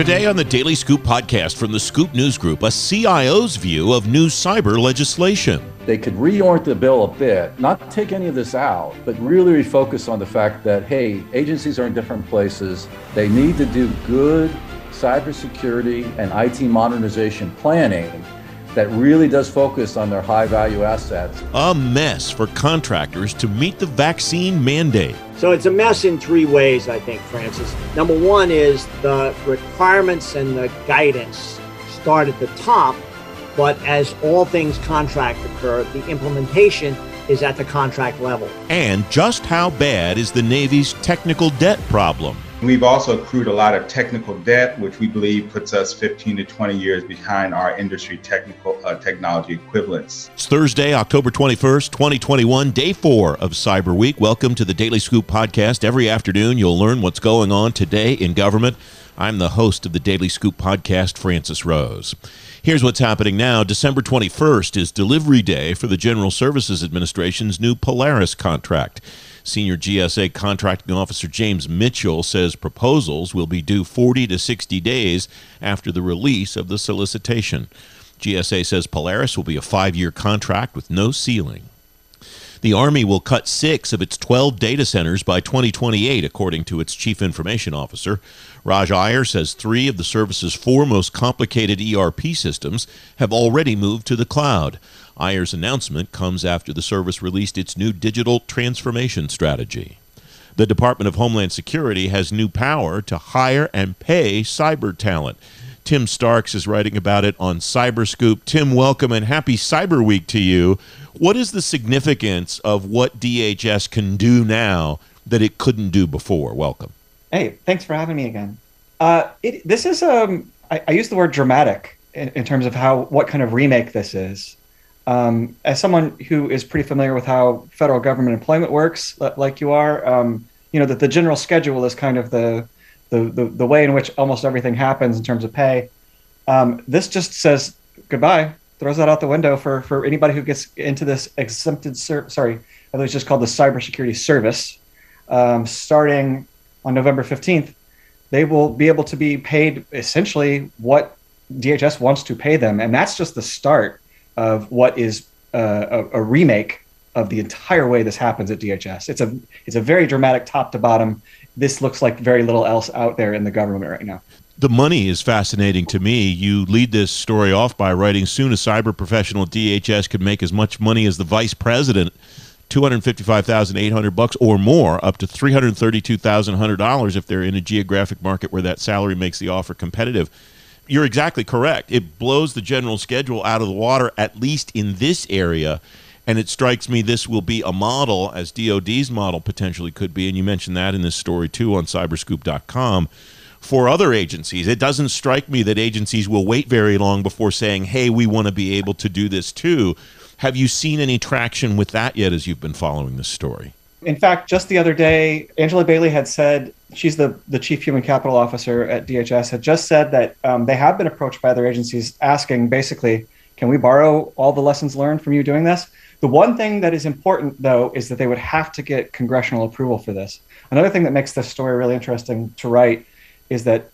Today on the Daily Scoop podcast from the Scoop News Group, a CIO's view of new cyber legislation. They could reorient the bill a bit, not take any of this out, but really refocus on the fact that, hey, agencies are in different places. They need to do good cybersecurity and IT modernization planning that really does focus on their high value assets. A mess for contractors to meet the vaccine mandate. So it's a mess in three ways, I think, Francis. Number one is the requirements and the guidance start at the top, but as all things contract occur, the implementation is at the contract level. And just how bad is the Navy's technical debt problem? We've also accrued a lot of technical debt, which we believe puts us 15 to 20 years behind our industry technical uh, technology equivalents. It's Thursday, October 21st, 2021, day four of Cyber Week. Welcome to the Daily Scoop podcast. Every afternoon, you'll learn what's going on today in government. I'm the host of the Daily Scoop podcast, Francis Rose. Here's what's happening now. December 21st is delivery day for the General Services Administration's new Polaris contract. Senior GSA contracting officer James Mitchell says proposals will be due 40 to 60 days after the release of the solicitation. GSA says Polaris will be a five year contract with no ceiling. The Army will cut six of its 12 data centers by 2028, according to its chief information officer. Raj Iyer says three of the service's four most complicated ERP systems have already moved to the cloud. Iyer's announcement comes after the service released its new digital transformation strategy. The Department of Homeland Security has new power to hire and pay cyber talent. Tim Starks is writing about it on Cyberscoop. Tim, welcome and happy Cyber Week to you. What is the significance of what DHS can do now that it couldn't do before? Welcome. Hey, thanks for having me again. Uh, it, this is um, I, I, use the word dramatic in, in, terms of how what kind of remake this is. Um, as someone who is pretty familiar with how federal government employment works, like you are, um, you know that the general schedule is kind of the, the the, the way in which almost everything happens in terms of pay. Um, this just says goodbye, throws that out the window for for anybody who gets into this exempted. Ser- sorry, I believe it's just called the cybersecurity service. Um, starting on November fifteenth, they will be able to be paid essentially what DHS wants to pay them, and that's just the start of what is uh, a, a, remake of the entire way this happens at DHS. It's a it's a very dramatic top to bottom. This looks like very little else out there in the government right now. The money is fascinating to me. You lead this story off by writing soon a cyber professional at DHS could make as much money as the vice president. 255,800 bucks or more up to $332,100 if they're in a geographic market where that salary makes the offer competitive you're exactly correct. It blows the general schedule out of the water, at least in this area. And it strikes me this will be a model, as DoD's model potentially could be. And you mentioned that in this story too on cyberscoop.com for other agencies. It doesn't strike me that agencies will wait very long before saying, hey, we want to be able to do this too. Have you seen any traction with that yet as you've been following this story? In fact, just the other day, Angela Bailey had said she's the the chief human capital officer at DHS had just said that um, they have been approached by other agencies asking basically, can we borrow all the lessons learned from you doing this? The one thing that is important though is that they would have to get congressional approval for this. Another thing that makes this story really interesting to write is that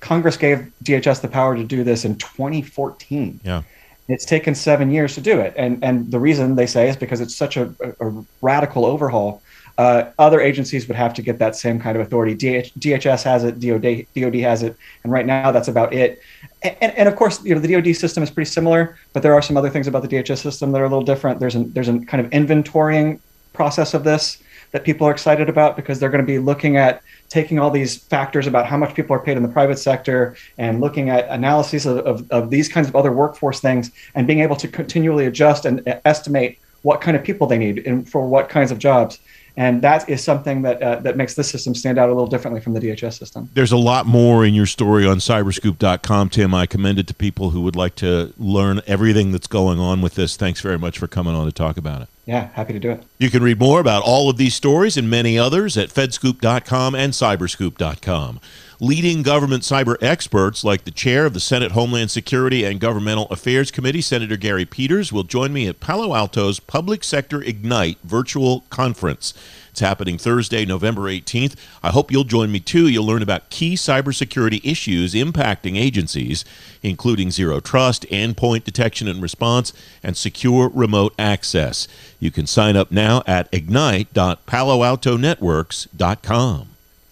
Congress gave DHS the power to do this in 2014. Yeah. It's taken seven years to do it, and and the reason they say is because it's such a, a radical overhaul. Uh, other agencies would have to get that same kind of authority. DH, DHS has it, DOD, DOD has it, and right now that's about it. And, and, of course, you know the DoD system is pretty similar, but there are some other things about the DHS system that are a little different. There's a there's a kind of inventorying process of this that people are excited about because they're going to be looking at taking all these factors about how much people are paid in the private sector and looking at analyses of, of, of these kinds of other workforce things and being able to continually adjust and uh, estimate what kind of people they need and for what kinds of jobs and that is something that uh, that makes this system stand out a little differently from the DHS system. There's a lot more in your story on cyberscoop.com, Tim. I commend it to people who would like to learn everything that's going on with this. Thanks very much for coming on to talk about it. Yeah, happy to do it. You can read more about all of these stories and many others at fedscoop.com and cyberscoop.com. Leading government cyber experts, like the chair of the Senate Homeland Security and Governmental Affairs Committee, Senator Gary Peters, will join me at Palo Alto's Public Sector Ignite virtual conference. It's happening Thursday, November 18th. I hope you'll join me too. You'll learn about key cybersecurity issues impacting agencies, including zero trust, endpoint detection and response, and secure remote access. You can sign up now at ignite.paloaltonetworks.com.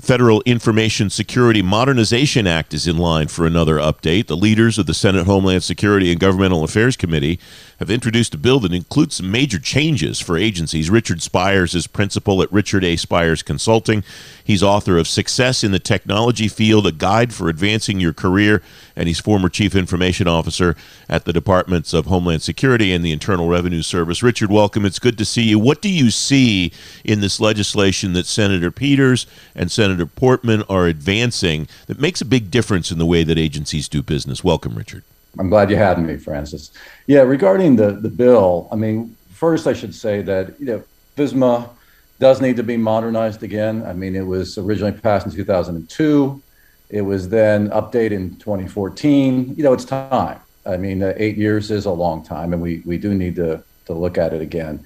Federal Information Security Modernization Act is in line for another update. The leaders of the Senate Homeland Security and Governmental Affairs Committee have introduced a bill that includes some major changes for agencies. Richard Spires is principal at Richard A. Spires Consulting. He's author of Success in the Technology Field, a guide for advancing your career, and he's former chief information officer at the Departments of Homeland Security and the Internal Revenue Service. Richard, welcome. It's good to see you. What do you see in this legislation that Senator Peters and Senator Portman are advancing that makes a big difference in the way that agencies do business? Welcome, Richard. I'm glad you had me, Francis. Yeah, regarding the, the bill, I mean, first I should say that, you know, FISMA does need to be modernized again. I mean, it was originally passed in 2002. It was then updated in 2014. You know, it's time. I mean, uh, eight years is a long time, and we, we do need to, to look at it again.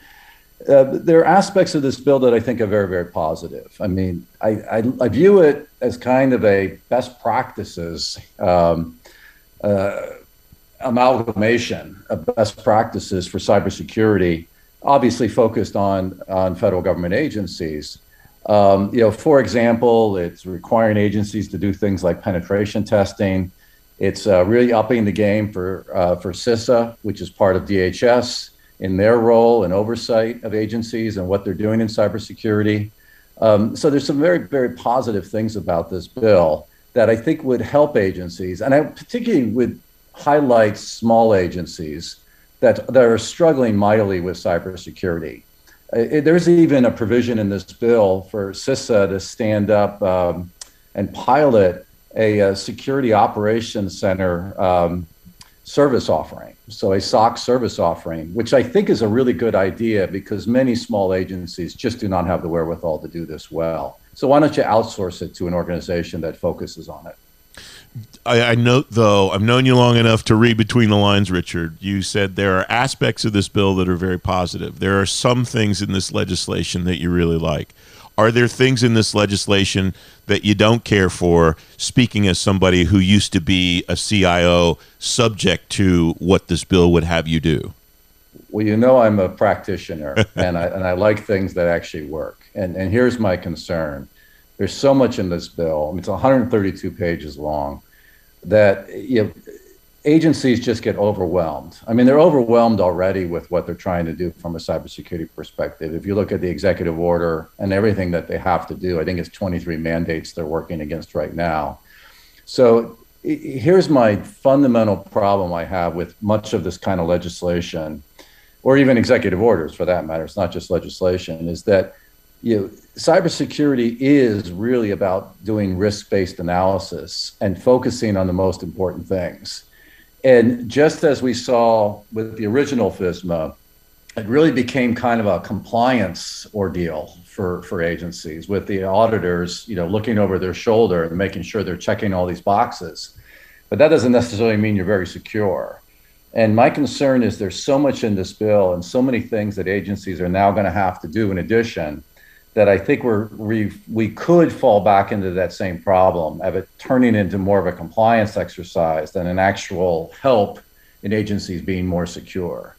Uh, there are aspects of this bill that I think are very, very positive. I mean, I, I, I view it as kind of a best practices um, uh, amalgamation of best practices for cybersecurity, obviously focused on on federal government agencies. Um, you know, for example, it's requiring agencies to do things like penetration testing. It's uh, really upping the game for uh, for CISA, which is part of DHS, in their role and oversight of agencies and what they're doing in cybersecurity. Um, so there's some very very positive things about this bill that I think would help agencies, and I particularly would highlight small agencies that, that are struggling mightily with cybersecurity. It, there's even a provision in this bill for CISA to stand up um, and pilot a, a, security operations center um, service offering. So, a SOC service offering, which I think is a really good idea because many small agencies just do not have the wherewithal to do this well. So, why don't you outsource it to an organization that focuses on it? I, I, note, though, I've known you long enough to read between the lines, Richard. You said there are aspects of this bill that are very positive. There are some things in this legislation that you really like. Are there things in this legislation that you don't care for, speaking as somebody who used to be a CIO subject to what this bill would have you do? Well, you know, I'm a practitioner and, I, and I like things that actually work. And, and here's my concern there's so much in this bill. I mean, it's 132 pages long that you know, agencies just get overwhelmed. I mean, they're overwhelmed already with what they're trying to do from a cybersecurity perspective. If you look at the executive order and everything that they have to do, I think it's 23 mandates they're working against right now. So here's my fundamental problem I have with much of this kind of legislation, or even executive orders for that matter. It's not just legislation. Is that you know, cybersecurity is really about doing risk-based analysis and focusing on the most important things. And just as we saw with the original FISMA, it really became kind of a compliance ordeal for, for agencies with the auditors, you know, looking over their shoulder and making sure they're checking all these boxes. But that doesn't necessarily mean you're very secure. And my concern is there's so much in this bill and so many things that agencies are now going to have to do in addition that I think we're we we could fall back into that same problem of it turning into more of a compliance exercise than an actual help in agencies being more secure.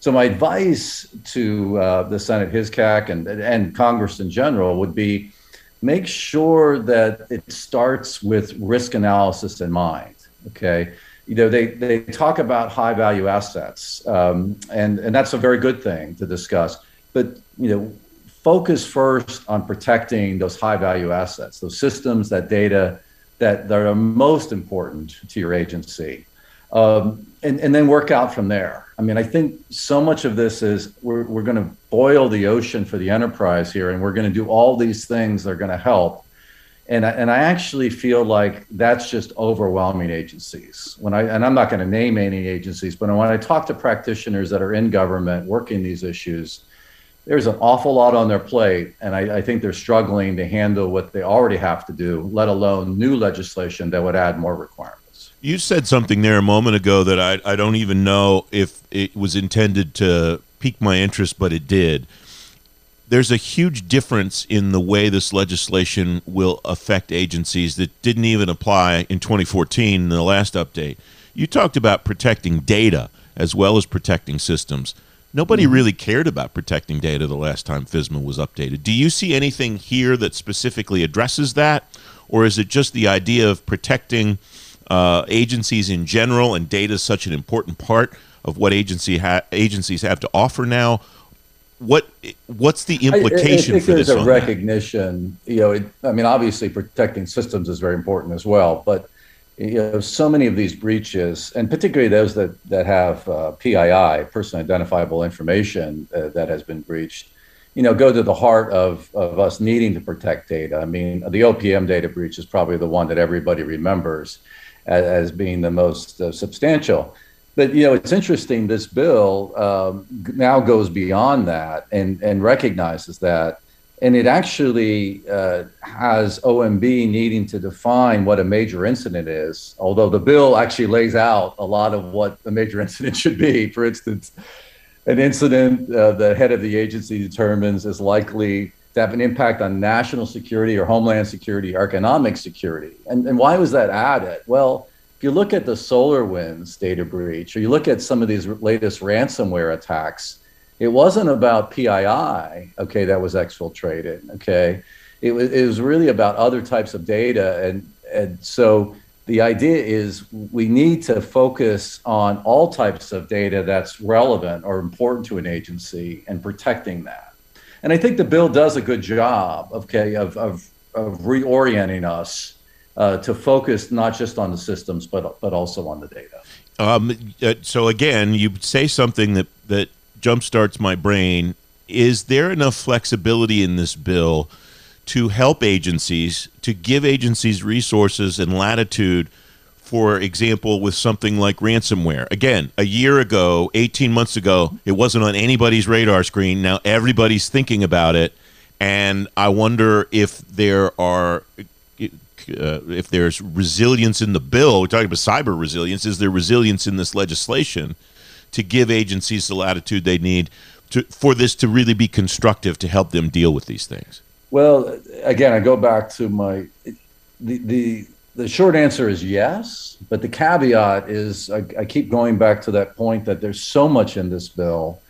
So my advice to uh, the Senate, HSGAC, and and Congress in general would be make sure that it starts with risk analysis in mind. Okay, you know they they talk about high value assets, um, and and that's a very good thing to discuss. But you know focus first on protecting those high value assets, those systems, that data that, that are most important to your agency. Um, and, and then work out from there. I mean, I think so much of this is we're, we're going to boil the ocean for the enterprise here, and we're going to do all these things that are going to help. And I, and I actually feel like that's just overwhelming agencies. When I and I'm not going to name any agencies, but when I talk to practitioners that are in government working these issues, there's an awful lot on their plate, and I, I, think they're struggling to handle what they already have to do, let alone new legislation that would add more requirements. You said something there a moment ago that I, I don't even know if it was intended to pique my interest, but it did. there's a huge difference in the way this legislation will affect agencies that didn't even apply in 2014 in the last update. You talked about protecting data as well as protecting systems. Nobody mm-hmm. really cared about protecting data the last time FISMA was updated. Do you see anything here that specifically addresses that? Or is it just the idea of protecting uh, agencies in general and data is such an important part of what agency ha- agencies have to offer now? What what's the implication I, I think for there's this? a recognition. That? You know, it, I mean, obviously protecting systems is very important as well, but you know, so many of these breaches, and particularly those that that have uh, PII, personally identifiable information, uh, that has been breached, you know, go to the heart of of us needing to protect data. I mean, the OPM data breach is probably the one that everybody remembers as, as being the most uh, substantial. But you know, it's interesting. This bill um, now goes beyond that and and recognizes that and it actually uh, has OMB needing to define what a major incident is, although the bill actually lays out a lot of what a major incident should be. For instance, an incident uh, the head of the agency determines is likely to have an impact on national security or homeland security or economic security. And, and why was that added? Well, if you look at the SolarWinds data breach, or you look at some of these latest ransomware attacks, it wasn't about PII, okay, that was exfiltrated, okay. It was, it was really about other types of data. And, and so the idea is we need to focus on all types of data that's relevant or important to an agency and protecting that. And I think the bill does a good job, okay, of, of, of reorienting us uh, to focus not just on the systems, but, but also on the data. Um, uh, so again, you say something that, that jumpstarts my brain. Is there enough flexibility in this bill to help agencies, to give agencies resources and latitude? For example, with something like ransomware. Again, a year ago, 18 months ago, it wasn't on anybody's radar screen. Now everybody's thinking about it. And I wonder if there are uh, if there's resilience in the bill, we're talking about cyber resilience, is there resilience in this legislation to give agencies the latitude they need to, for this to really be constructive to help them deal with these things? Well, again, I go back to my the the the short answer is yes, but the caveat is I, I keep going back to that point that there's so much in this bill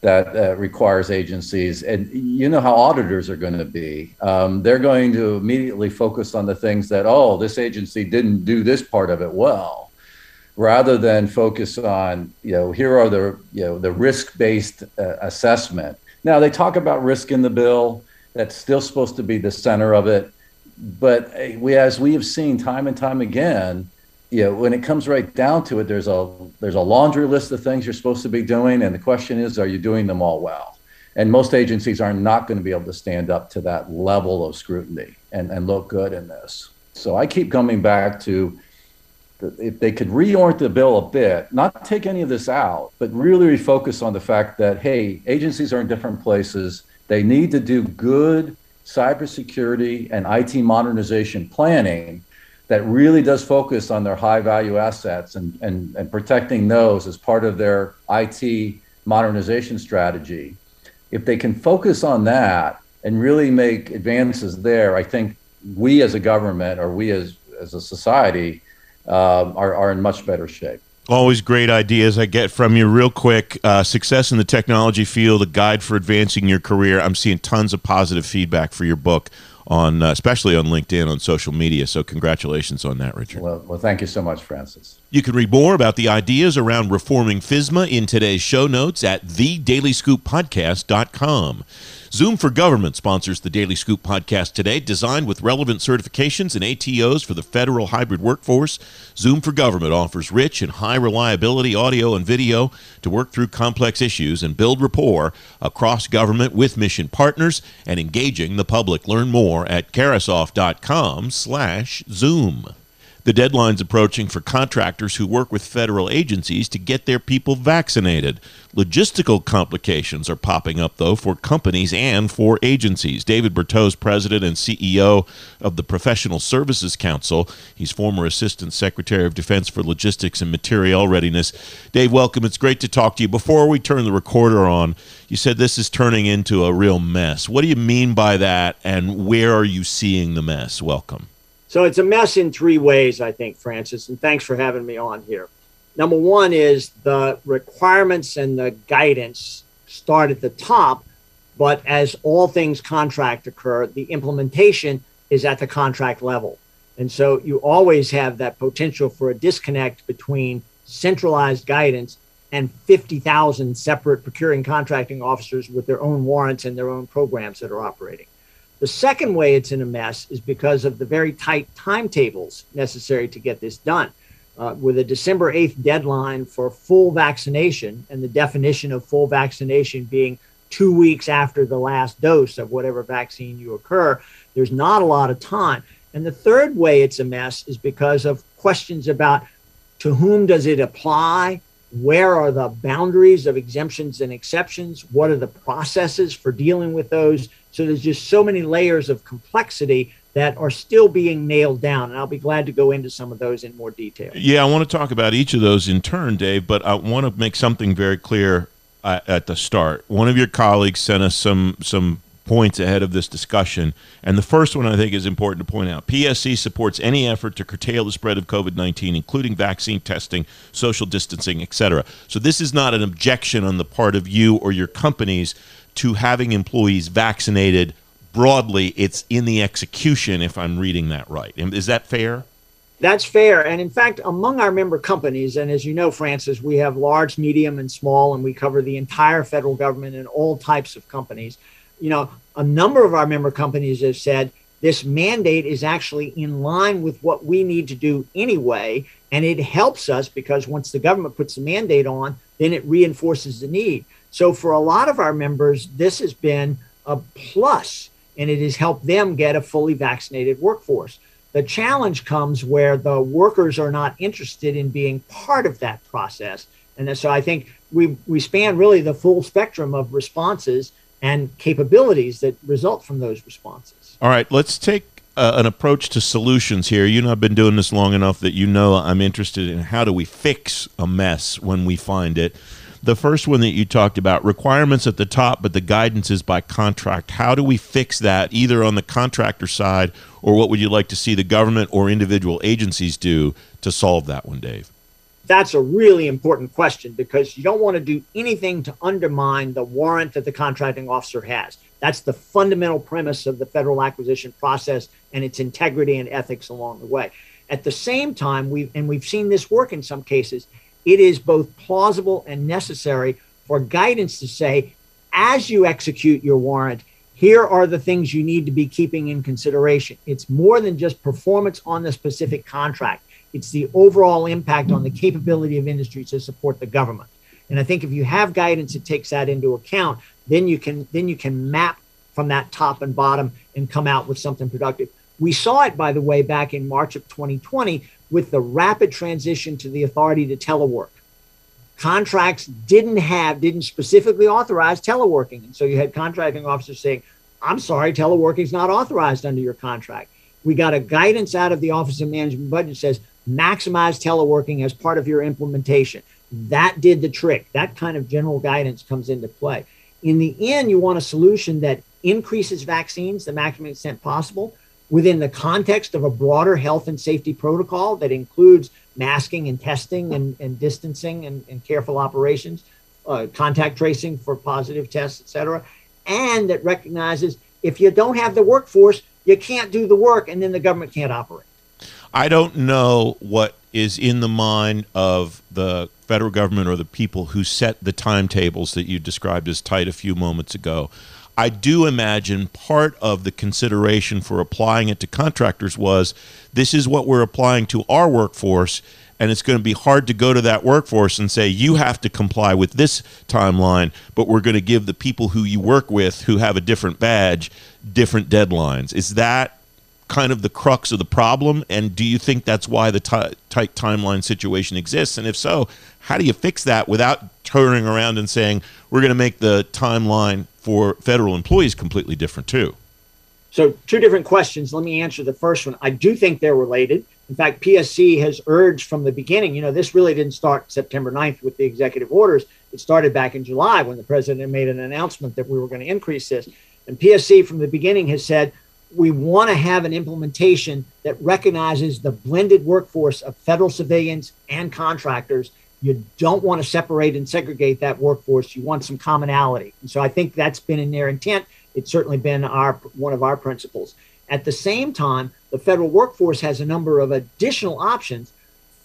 that uh, requires agencies, and you know how auditors are going to be. Um, they're going to immediately focus on the things that oh, this agency didn't do this part of it well rather than focus on, you know, here are the, you know, the risk-based uh, assessment. Now they talk about risk in the bill. That's still supposed to be the center of it. But uh, we, as we have seen time and time again, you know, when it comes right down to it, there's a there's a laundry list of things you're supposed to be doing, and the question is, are you doing them all well? And most agencies are not going to be able to stand up to that level of scrutiny and, and look good in this. So I keep coming back to if they could reorient the bill a bit, not take any of this out, but really refocus on the fact that, hey, agencies are in different places. They need to do good cybersecurity and IT modernization planning that really does focus on their high value assets and, and, and protecting those as part of their IT modernization strategy. If they can focus on that and really make advances there, I think we as a government or we as, as a society um, are, are in much better shape. Always great ideas I get from you. Real quick, uh, success in the technology field, a guide for advancing your career. I'm seeing tons of positive feedback for your book on, uh, especially on LinkedIn, on social media. So congratulations on that, Richard. Well, well, thank you so much, Francis. You can read more about the ideas around reforming FISMA in today's show notes at thedailyscooppodcast.com. Zoom for Government sponsors the Daily Scoop podcast today, designed with relevant certifications and ATOs for the federal hybrid workforce. Zoom for Government offers rich and high reliability audio and video to work through complex issues and build rapport across government with mission partners and engaging the public. Learn more at carahsoft.com slash Zoom. The deadline's approaching for contractors who work with federal agencies to get their people vaccinated. Logistical complications are popping up, though, for companies and for agencies. David Berteau's president and CEO of the Professional Services Council. He's former Assistant Secretary of Defense for Logistics and Materiel Readiness. Dave, welcome. It's great to talk to you. Before we turn the recorder on, you said this is turning into a real mess. What do you mean by that, and where are you seeing the mess? Welcome. So it's a mess in three ways, I think, Francis, and thanks for having me on here. Number one is the requirements and the guidance start at the top, but as all things contract occur, the implementation is at the contract level. And so you always have that potential for a disconnect between centralized guidance and 50,000 separate procuring contracting officers with their own warrants and their own programs that are operating. The second way it's in a mess is because of the very tight timetables necessary to get this done. Uh, with a December 8th deadline for full vaccination, and the definition of full vaccination being two weeks after the last dose of whatever vaccine you occur, there's not a lot of time. And the third way it's a mess is because of questions about to whom does it apply? Where are the boundaries of exemptions and exceptions? What are the processes for dealing with those? So there's just so many layers of complexity that are still being nailed down. And I'll be glad to go into some of those in more detail. Yeah, I want to talk about each of those in turn, Dave, but I want to make something very clear uh, at the start. One of your colleagues sent us some some points ahead of this discussion. And the first one I think is important to point out. PSC supports any effort to curtail the spread of COVID-19 including vaccine testing, social distancing, etc. So this is not an objection on the part of you or your companies to having employees vaccinated broadly. It's in the execution, if I'm reading that right. Is that fair? That's fair. And in fact, among our member companies, and as you know, Francis, we have large, medium, and small, and we cover the entire federal government and all types of companies. You know, a number of our member companies have said this mandate is actually in line with what we need to do anyway. And it helps us because once the government puts the mandate on, then it reinforces the need. So for a lot of our members, this has been a plus and it has helped them get a fully vaccinated workforce. The challenge comes where the workers are not interested in being part of that process. And so I think we, we span really the full spectrum of responses and capabilities that result from those responses. All right, let's take uh, an approach to solutions here. You know, I've been doing this long enough that you know I'm interested in how do we fix a mess when we find it. The first one that you talked about, requirements at the top, but the guidance is by contract. How do we fix that, either on the contractor side, or what would you like to see the government or individual agencies do to solve that one, Dave? That's a really important question because you don't want to do anything to undermine the warrant that the contracting officer has. That's the fundamental premise of the federal acquisition process and its integrity and ethics along the way. At the same time, we've and we've seen this work in some cases it is both plausible and necessary for guidance to say, as you execute your warrant, here are the things you need to be keeping in consideration. It's more than just performance on the specific contract, it's the overall impact on the capability of industry to support the government. And I think if you have guidance that takes that into account, then you can then you can map from that top and bottom and come out with something productive. We saw it, by the way, back in March of 2020 with the rapid transition to the authority to telework. Contracts didn't have, didn't specifically authorize teleworking. And so you had contracting officers saying, I'm sorry, teleworking is not authorized under your contract. We got a guidance out of the Office of Management Budget says maximize teleworking as part of your implementation. That did the trick. That kind of general guidance comes into play. In the end, you want a solution that increases vaccines the maximum extent possible, within the context of a broader health and safety protocol that includes masking and testing and, and distancing and, and careful operations, uh, contact tracing for positive tests, et cetera, and that recognizes if you don't have the workforce, you can't do the work and then the government can't operate. I don't know what is in the mind of the federal government or the people who set the timetables that you described as tight a few moments ago. I do imagine part of the consideration for applying it to contractors was this is what we're applying to our workforce and it's going to be hard to go to that workforce and say you have to comply with this timeline but we're going to give the people who you work with who have a different badge different deadlines is that kind of the crux of the problem? And do you think that's why the t- tight timeline situation exists? And if so, how do you fix that without turning around and saying we're going to make the timeline for federal employees completely different too? So, two different questions. Let me answer the first one. I do think they're related. In fact, PSC has urged from the beginning, you know, this really didn't start September 9th with the executive orders. It started back in July when the president made an announcement that we were going to increase this. And PSC from the beginning has said we want to have an implementation that recognizes the blended workforce of federal civilians and contractors. You don't want to separate and segregate that workforce. You want some commonality. And so I think that's been in their intent. It's certainly been our one of our principles. At the same time, the federal workforce has a number of additional options.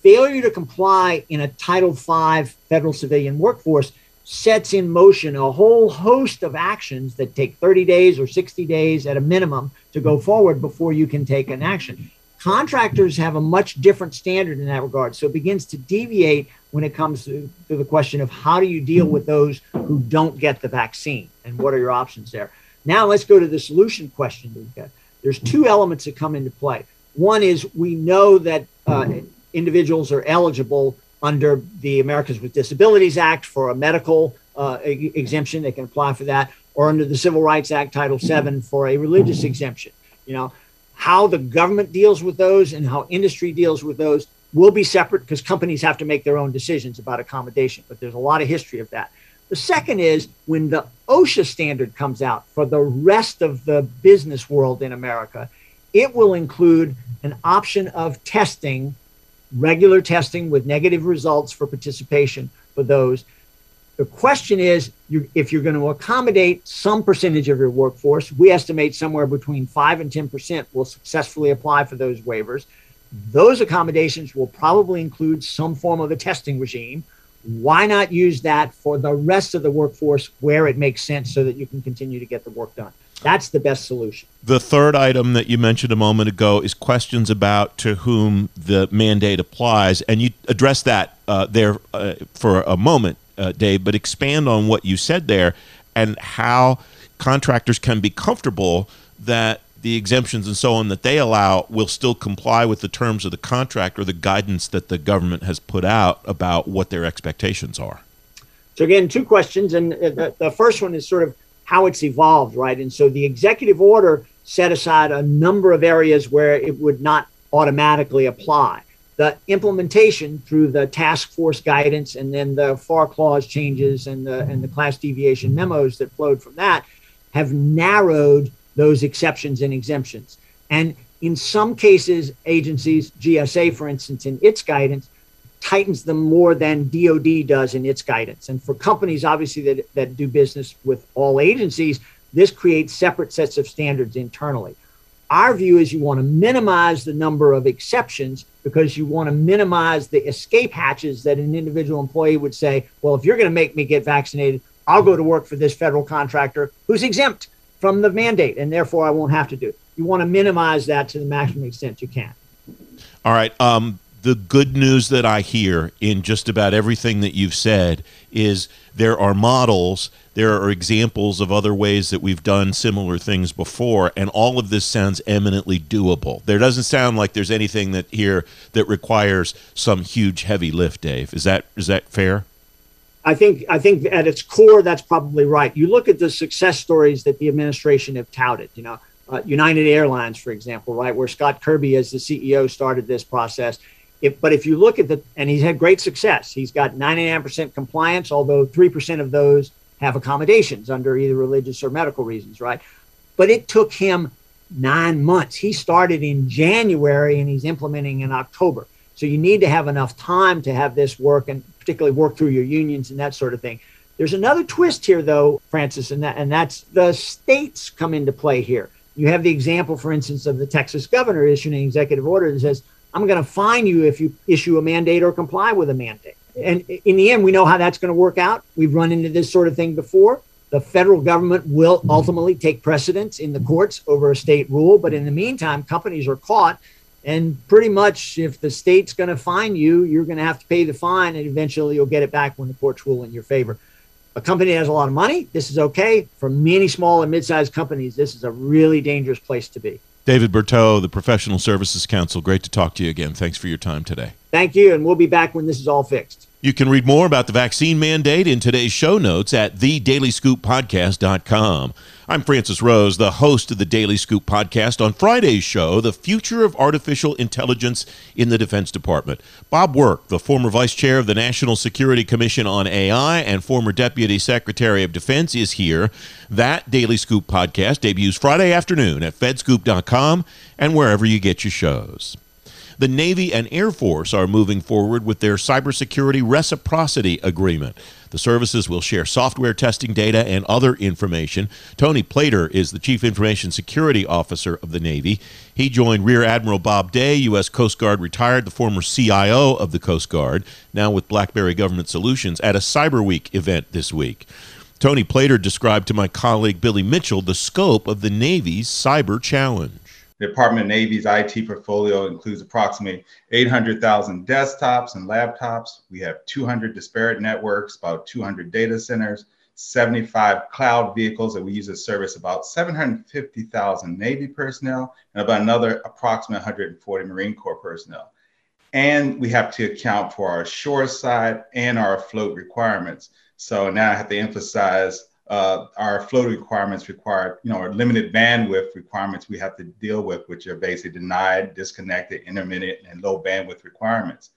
Failure to comply in a Title V federal civilian workforce sets in motion a whole host of actions that take 30 days or 60 days at a minimum to go forward before you can take an action. Contractors have a much different standard in that regard. So it begins to deviate when it comes to, to the question of how do you deal with those who don't get the vaccine and what are your options there. Now let's go to the solution question, There's two elements that come into play. One is we know that uh, individuals are eligible under the Americans with Disabilities Act for a medical uh, exemption. They can apply for that, or under the Civil Rights Act, Title VII, for a religious exemption. You know, how the government deals with those and how industry deals with those will be separate because companies have to make their own decisions about accommodation. But there's a lot of history of that. The second is when the OSHA standard comes out for the rest of the business world in America, it will include an option of testing regular testing with negative results for participation for those. The question is you, if you're going to accommodate some percentage of your workforce, we estimate somewhere between 5 and 10% will successfully apply for those waivers. Those accommodations will probably include some form of a testing regime. Why not use that for the rest of the workforce where it makes sense so that you can continue to get the work done? That's the best solution. The third item that you mentioned a moment ago is questions about to whom the mandate applies, and you address that uh, there uh, for a moment, uh, Dave. But expand on what you said there and how contractors can be comfortable that the exemptions and so on that they allow will still comply with the terms of the contract or the guidance that the government has put out about what their expectations are. So again, two questions, and uh, the first one is sort of how it's evolved, right? And so the executive order set aside a number of areas where it would not automatically apply. The implementation through the task force guidance and then the FAR clause changes and the and the class deviation memos that flowed from that have narrowed those exceptions and exemptions. And in some cases, agencies, GSA, for instance, in its guidance, tightens them more than DOD does in its guidance. And for companies, obviously, that, that do business with all agencies, this creates separate sets of standards internally. Our view is you want to minimize the number of exceptions because you want to minimize the escape hatches that an individual employee would say, well, if you're going to make me get vaccinated, I'll go to work for this federal contractor who's exempt from the mandate, and therefore I won't have to do it. You want to minimize that to the maximum extent you can. All right. Um, the good news that I hear in just about everything that you've said is there are models, there are examples of other ways that we've done similar things before, and all of this sounds eminently doable. There doesn't sound like there's anything that here that requires some huge heavy lift, Dave. Is that is that fair? I think I think at its core that's probably right. You look at the success stories that the administration have touted, you know, uh, United Airlines, for example, right, where Scott Kirby, as the CEO, started this process. If, but if you look at the, and he's had great success, he's got 99% compliance, although 3% of those have accommodations under either religious or medical reasons, right? But it took him nine months. He started in January and he's implementing in October. So you need to have enough time to have this work and particularly work through your unions and that sort of thing. There's another twist here, though, Francis, and that and that's the states come into play here. You have the example, for instance, of the Texas governor issuing an executive order that says I'm going to fine you if you issue a mandate or comply with a mandate. And in the end, we know how that's going to work out. We've run into this sort of thing before. The federal government will ultimately take precedence in the courts over a state rule. But in the meantime, companies are caught. And pretty much, if the state's going to fine you, you're going to have to pay the fine, and eventually you'll get it back when the courts rule in your favor. A company has a lot of money, this is okay. For many small and mid sized companies, this is a really dangerous place to be. David Berteau, the Professional Services Council, great to talk to you again. Thanks for your time today. Thank you, and we'll be back when this is all fixed. You can read more about the vaccine mandate in today's show notes at thedailyScoopPodcast.com. I'm Francis Rose, the host of the Daily Scoop podcast. On Friday's show, the future of artificial intelligence in the Defense Department. Bob Work, the former vice chair of the National Security Commission on AI and former deputy secretary of defense, is here. That Daily Scoop podcast debuts Friday afternoon at fedscoop.com and wherever you get your shows. The Navy and Air Force are moving forward with their cybersecurity reciprocity agreement. The services will share software testing data and other information. Tony Plater is the Chief Information Security Officer of the Navy. He joined Rear Admiral Bob Day, U.S. Coast Guard retired, the former CIO of the Coast Guard, now with BlackBerry Government Solutions, at a Cyber Week event this week. Tony Plater described to my colleague Billy Mitchell the scope of the Navy's cyber challenge. The Department of Navy's IT portfolio includes approximately 800,000 desktops and laptops. We have 200 disparate networks, about 200 data centers, 75 cloud vehicles that we use to service about 750,000 Navy personnel, and about another approximately 140 Marine Corps personnel. And we have to account for our shore side and our float requirements. So now I have to emphasize uh, our float requirements require, you know, our limited bandwidth requirements we have to deal with, which are basically denied, disconnected, intermittent, and low bandwidth requirements.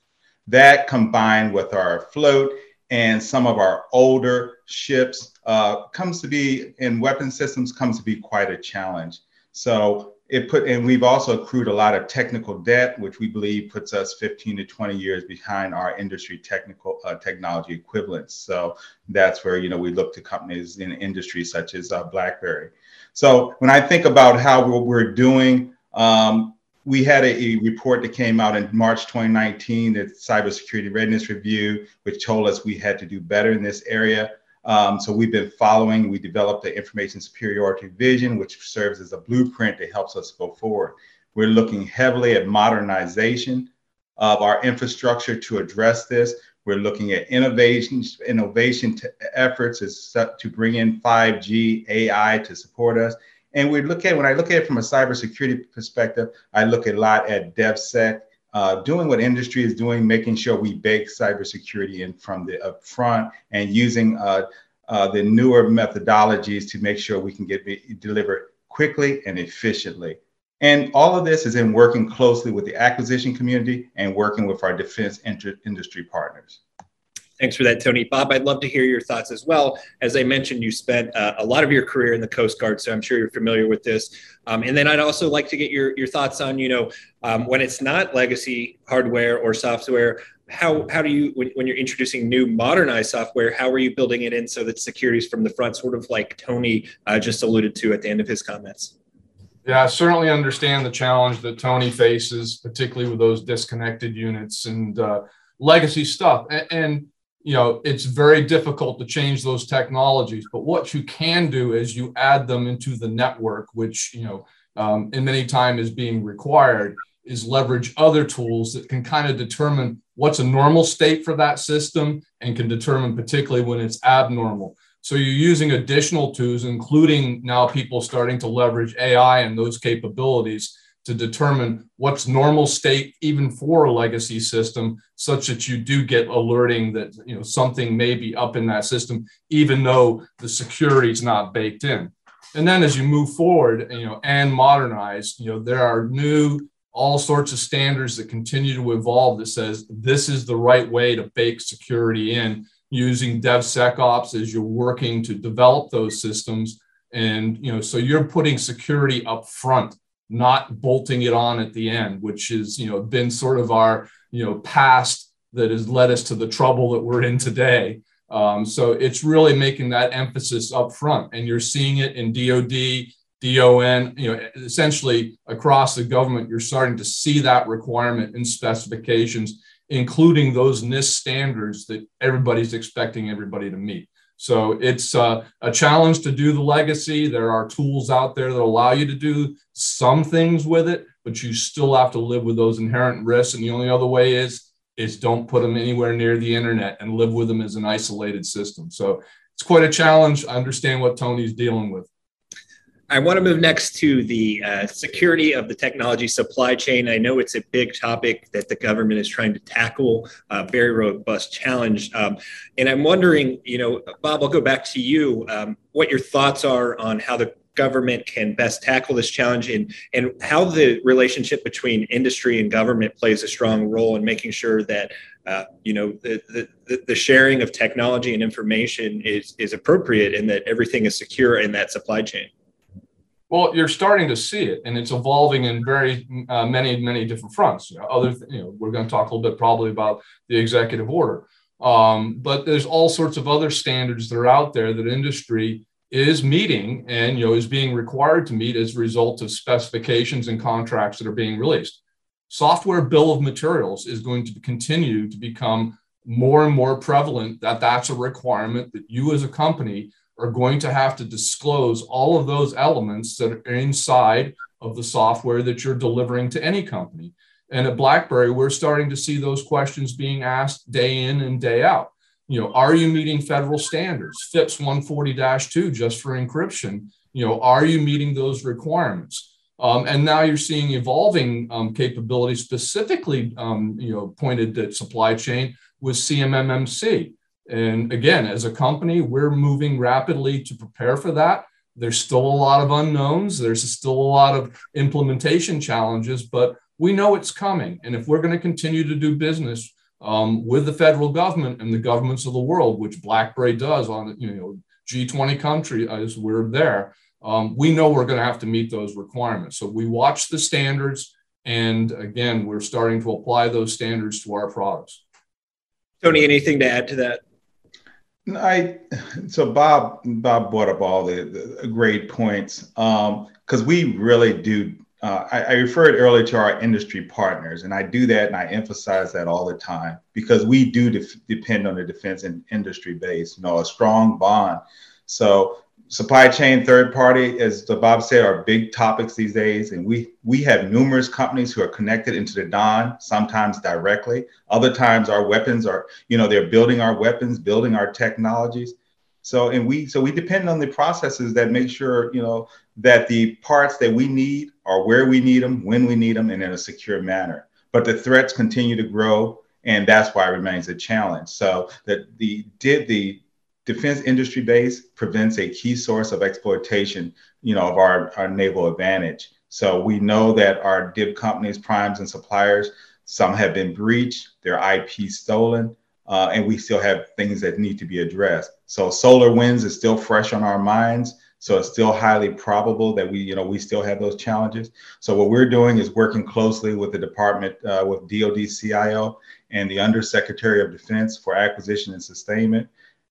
That combined with our float and some of our older ships uh, comes to be in weapon systems comes to be quite a challenge. So it put and we've also accrued a lot of technical debt which we believe puts us 15 to 20 years behind our industry technical uh, technology equivalents. So that's where you know we look to companies in industries such as uh, blackberry. So when i think about how we're, we're doing um, we had a, a, report that came out in march 2019 the cybersecurity readiness review which told us we had to do better in this area um, so we've been following, we developed the information superiority vision, which serves as a blueprint that helps us go forward. We're looking heavily at modernization of our infrastructure to address this. We're looking at innovation, innovation efforts to bring in 5G, AI to support us. And we look at when I look at it from a cybersecurity perspective, I look a lot at DevSec, uh, doing what industry is doing, making sure we bake cybersecurity in from the upfront and using uh, uh, the newer methodologies to make sure we can get delivered quickly and efficiently. And all of this is in working closely with the acquisition community and working with our defense industry partners. Thanks for that, Tony. Bob, I'd love to hear your thoughts as well. As I mentioned, you spent uh, a lot of your career in the Coast Guard, so I'm sure you're familiar with this. Um, and then I'd also like to get your, your thoughts on, you know, um, when it's not legacy hardware or software, how, how do you, when, when you're introducing new modernized software, how are you building it in so that security is from the front, sort of like Tony uh, just alluded to at the end of his comments? Yeah, I certainly understand the challenge that Tony faces, particularly with those disconnected units and uh, legacy stuff. and, and you know it's very difficult to change those technologies but what you can do is you add them into the network which you know um, in many time is being required is leverage other tools that can kind of determine what's a normal state for that system and can determine particularly when it's abnormal. So you're using additional tools including now people starting to leverage ai and those capabilities to determine what's normal state even for a legacy system such that you do get alerting that you know something may be up in that system even though the security is not baked in. And then as you move forward you know and modernize you know there are new all sorts of standards that continue to evolve that says this is the right way to bake security in using devsecops as you're working to develop those systems. And you know so you're putting security up front not bolting it on at the end, which is, you know, been sort of our, you know, past that has led us to the trouble that we're in today. Um, so it's really making that emphasis up front. And you're seeing it in DOD, DON, you know, essentially across the government, you're starting to see that requirement in specifications, including those NIST standards that everybody's expecting everybody to meet. So it's uh, a challenge to do the legacy. There are tools out there that allow you to do some things with it, but you still have to live with those inherent risks. And the only other way is is don't put them anywhere near the internet and live with them as an isolated system. So it's quite a challenge. I understand what Tony's dealing with. I want to move next to the uh, security of the technology supply chain. I know it's a big topic that the government is trying to tackle, a very robust challenge. Um, and I'm wondering, you know, Bob, I'll go back to you, um, what your thoughts are on how the government can best tackle this challenge and, and how the relationship between industry and government plays a strong role in making sure that uh, you know the, the, the sharing of technology and information is, is appropriate and that everything is secure in that supply chain. Well, you're starting to see it, and it's evolving in very uh, many, many different fronts. You know, other, you know, we're going to talk a little bit probably about the executive order, um, but there's all sorts of other standards that are out there that industry is meeting and you know is being required to meet as a result of specifications and contracts that are being released. Software bill of materials is going to continue to become more and more prevalent. That that's a requirement that you as a company are going to have to disclose all of those elements that are inside of the software that you're delivering to any company. And at BlackBerry, we're starting to see those questions being asked day in and day out. You know, are you meeting federal standards? FIPS 140-2 just for encryption. You know, are you meeting those requirements? Um, and now you're seeing evolving um, capabilities specifically, um, you know, pointed at supply chain with CMMC. And again, as a company, we're moving rapidly to prepare for that. There's still a lot of unknowns. There's still a lot of implementation challenges, but we know it's coming. And if we're going to continue to do business um, with the federal government and the governments of the world, which BlackBerry does on you know G20 country as we're there, um, we know we're going to have to meet those requirements. So we watch the standards, and again, we're starting to apply those standards to our products. Tony, anything to add to that? I so Bob Bob brought up all the, the great points because um, we really do. Uh, I, I, referred earlier to our industry partners, and I do that and I emphasize that all the time because we do def- depend on the defense and industry base, you know, a strong bond. So supply chain third party as the bob said are big topics these days. And we we have numerous companies who are connected into the DON sometimes directly. Other times our weapons are you know they're building our weapons building our technologies. So and we so we depend on the processes that make sure you know that the parts that we need are where we need them when we need them and in a secure manner. But the threats continue to grow and that's why it remains a challenge. So that the did the defense industry base prevents a key source of exploitation, you know, of our, our naval advantage. So we know that our DIB companies, primes, and suppliers, some have been breached, their IP stolen, uh, and we still have things that need to be addressed. So SolarWinds is still fresh on our minds. So it's still highly probable that we, you know, we still have those challenges. So what we're doing is working closely with the department, uh, with DoD CIO and the Undersecretary of Defense for Acquisition and Sustainment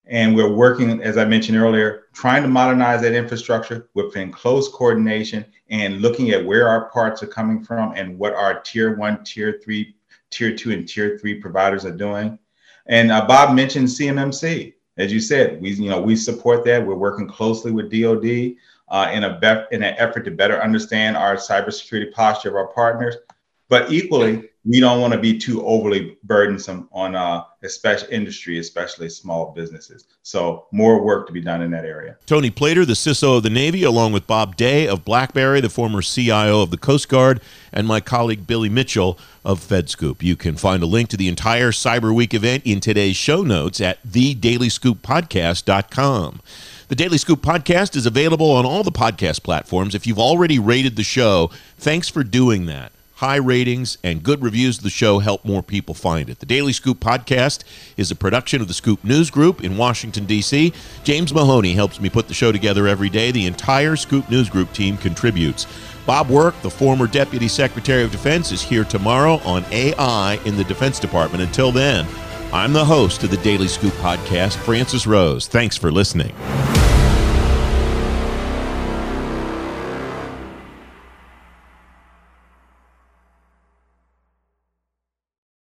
and we're working, as I mentioned earlier, trying to modernize that infrastructure within close coordination and looking at where our parts are coming from and what our tier one, tier three, tier two, and tier three providers are doing. And uh, Bob mentioned CMMC. As you said, we you know we support that. We're working closely with DoD uh, in a in an effort to better understand our cybersecurity posture of our partners. But equally, we don't want to be too overly burdensome on uh, especially industry, especially small businesses. So more work to be done in that area. Tony Plater, the CISO of the Navy, along with Bob Day of BlackBerry, the former CIO of the Coast Guard, and my colleague Billy Mitchell of FedScoop. You can find a link to the entire Cyber Week event in today's show notes at thedailyscooppodcast.com. The Daily Scoop podcast is available on all the podcast platforms. If you've already rated the show, thanks for doing that. High ratings and good reviews of the show help more people find it. The Daily Scoop podcast is a production of the Scoop News Group in Washington, D.C. James Mahoney helps me put the show together every day. The entire Scoop News Group team contributes. Bob Work, the former Deputy Secretary of Defense, is here tomorrow on AI in the Defense Department. Until then, I'm the host of the Daily Scoop podcast, Francis Rose. Thanks for listening.